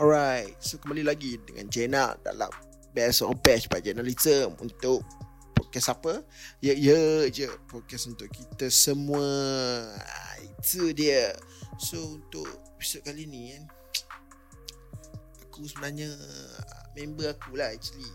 Alright, so kembali lagi dengan Jenna dalam Best on Patch by Journalism untuk podcast apa? Ya, ya je podcast untuk kita semua. Ah, Itu dia. So untuk episod kali ni kan, aku sebenarnya member aku lah actually.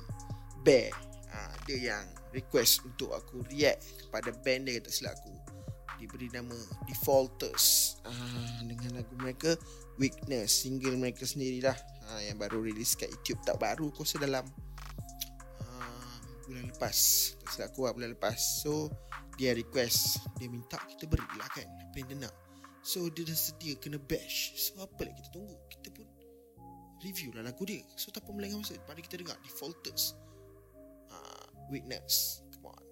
Bear. Ha, dia yang request untuk aku react kepada band dia tak silap aku. Diberi nama Defaulters. Ah, dengan lagu mereka Weakness. Single mereka sendirilah. Ha, yang baru release kat YouTube. Tak baru aku rasa dalam uh, bulan lepas. Tak silap aku lah bulan lepas. So dia request. Dia minta kita berilah kan apa yang dia nak. So dia dah sedia kena bash. So apa lagi kita tunggu? Kita pun review lah lagu dia. So tak apa melengah masa mari kita dengar Defaulters. Uh, Weakness. Come on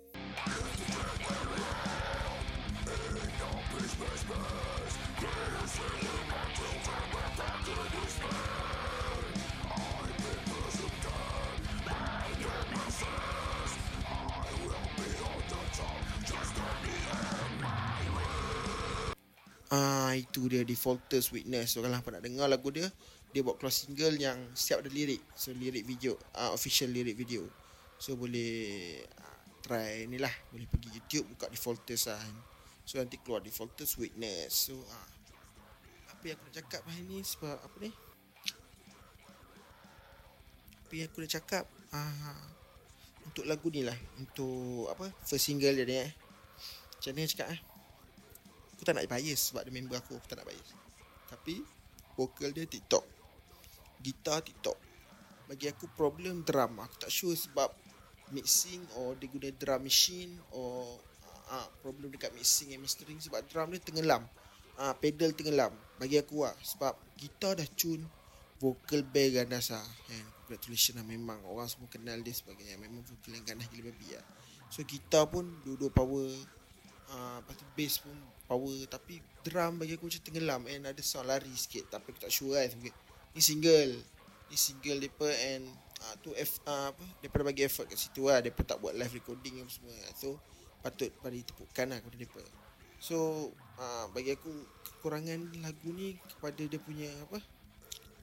Ah itu dia Defaulters Witness. So kalau apa nak dengar lagu dia. Dia buat keluar single yang siap ada lirik. So lirik video ah, Official lirik video. So boleh ah, Try ni lah. Boleh pergi YouTube Buka Defaulters lah. So nanti keluar Defaulters Witness So ah, Apa yang aku nak cakap hari ni Sebab apa ni? Apa yang aku nak cakap? Ah, Untuk lagu ni lah. Untuk apa? First single dia ni eh. Macam mana cakap eh? Aku tak nak bias sebab dia member aku Aku tak nak bias. Tapi Vokal dia TikTok. Gitar TikTok. Bagi aku problem drum. Aku tak sure sebab Mixing Or dia guna drum machine Or uh, Problem dekat mixing and mastering Sebab drum dia tenggelam. Uh, Pedal tenggelam. Bagi aku lah. Sebab gitar dah tune Vokal bell ganas lah. Kan? Congratulations lah. Memang Orang semua kenal dia sebagai Memang vokal yang ganas gila babi lah. So gitar pun Dua-dua power. Uh, Lepas tu bass pun power. Tapi drum bagi aku macam tenggelam. And ada sound lari sikit. Tapi aku tak sure kan mungkin. Ni single. Ni single mereka And uh, tu F, uh, apa? Daripada bagi effort kat situ lah. Mereka tak buat live recording apa semua. So patut pada ditepukan lah kepada mereka. So uh, bagi aku Kekurangan lagu ni Kepada dia punya apa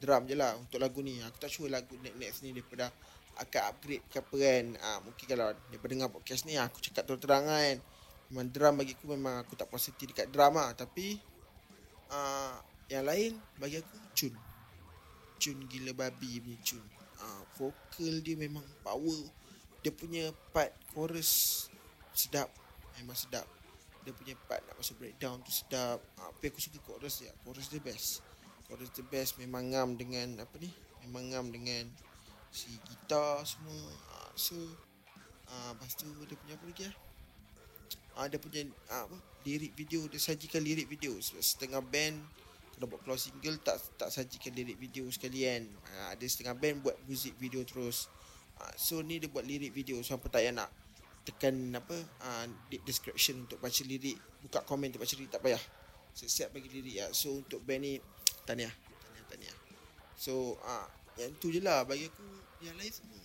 Drum je lah untuk lagu ni. Aku tak sure lagu next-next ni Daripada akan upgrade ke apa kan. Uh, Mungkin kalau daripada dengar podcast ni Aku cakap terang-terang kan. Memang drum bagi aku memang aku tak puas hati dekat drum lah. Tapi uh, Yang lain bagi aku cun Cun gila babi punya cun uh, Vokal dia memang power. Dia punya part chorus Sedap. Memang sedap. Dia punya part nak masuk breakdown tu sedap. Uh, Tapi aku suka chorus dia. Chorus dia best. Chorus dia best. Memang ngam dengan Apa ni? Memang ngam dengan Si gitar semua. Uh, So uh, Lepas tu dia punya apa lagi lah uh, dia punya uh, apa? Lirik video. Dia sajikan lirik video. Sebab setengah band kalau buat keluar single tak tak sajikan lirik video sekalian. Uh, ada setengah band buat music video terus. Uh, so ni dia buat lirik video. So apa tak payah nak tekan apa uh, description untuk baca lirik buka komen untuk baca lirik tak payah. Siap-siap bagi lirik ya. So untuk band ni tahniah, tahniah, tahniah. So uh, yang tu je lah. Bagi aku yang lain semua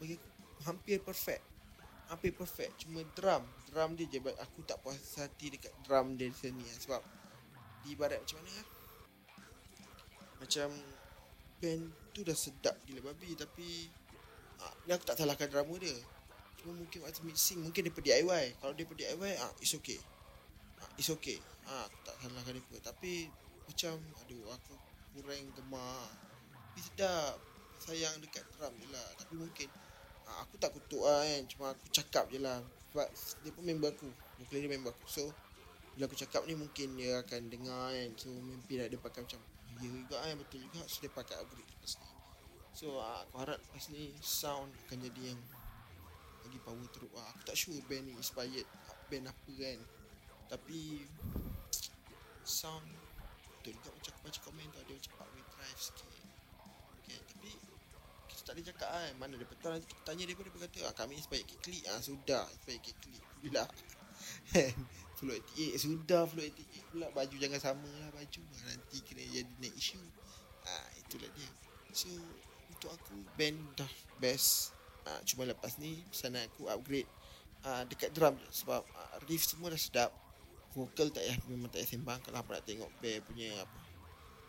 bagi aku hampir perfect. Hampir perfect. Cuma drum. Drum dia je aku tak puas hati dekat drum dia di sini lah. sebab di ibarat macam mana lah macam band tu dah sedap gila babi tapi ah, ni aku tak salahkan drama dia cuma mungkin waktu mixing. Mungkin dia DIY kalau dia DIY ah it's okay. Ah, it's okay. Ah aku tak salahkan dia tapi macam aduh aku kurang gemar. Tapi sedap. Sayang dekat drum je lah. Tapi mungkin Ah, aku tak kutuk lah kan. Cuma aku cakap je lah. Sebab dia pun member aku. Mungkin dia member aku. So Bila aku cakap ni mungkin dia akan dengar kan. So mimpi lah dia pakai macam Ya juga kan betul juga. So dia pakai upgrade. Lepas ni So uh, aku harap lepas ni Sound akan jadi yang Lagi power teruk. Uh, Aku tak sure band ni inspired Band apa kan. Tapi Sound Betul juga macam aku baca komen tu Ada macam power drive sikit. Okay tapi tak boleh cakap kan Mana dia betul. Nanti kita tanya dia pun Dia kata ah, Kami inspired kek klik ah, Sudah Inspired kek klik Bila Flow 88 Sudah Flow 88 pula. Baju jangan sama lah Baju. Ah, Nanti kena jadi next issue. Ah, Itulah dia. So Untuk aku Band dah best ah, Cuma lepas ni Sana aku upgrade ah, Dekat drum je. Sebab ah, Riff semua dah sedap. Vocal tak payah Memang tak payah sembang Kalau apa nak tengok Bear punya apa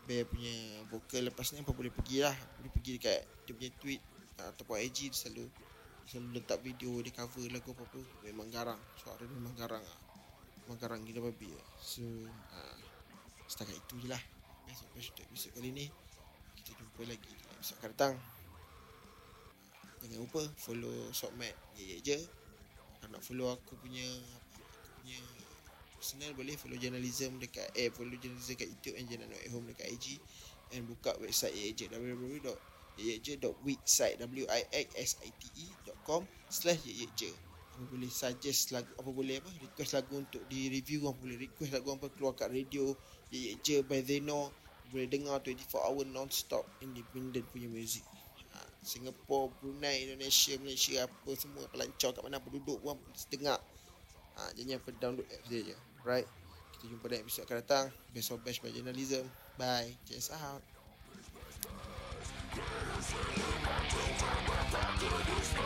Bear punya vokal. Lepas ni apa boleh pergi lah. Boleh pergi dekat dia punya tweet uh, Ataupun IG dia selalu dia Selalu letak video dia cover lagu apa-apa. Memang garang. Suara dia memang garang lah. Memang garang gila babi lah. So uh, Setakat itu je lah. Besok besok episode kali ni Kita jumpa lagi episode akan datang Jangan lupa follow Shopmat Ye ye je. Kalau nak follow aku punya Aku punya Personal boleh follow journalism dekat Eh follow journalism dekat YouTube And Jangan at home dekat IG And buka website ye je www.yeyeje.wixsite W-I-X-S-I-T-E.com Slash ye je Apa boleh suggest lagu Apa boleh apa Request lagu untuk di review Apa boleh request lagu apa Keluar kat radio Ye je by Zeno Boleh dengar 24 hour non-stop Independent punya music Singapura, Brunei, Indonesia, Malaysia apa semua pelancong kat mana penduduk pun setengah. Ha, jadi apa download app je Right. Kita jumpa dalam episod akan datang. Best of Best by Journalism. Bye. Cheers out. Best, best, best.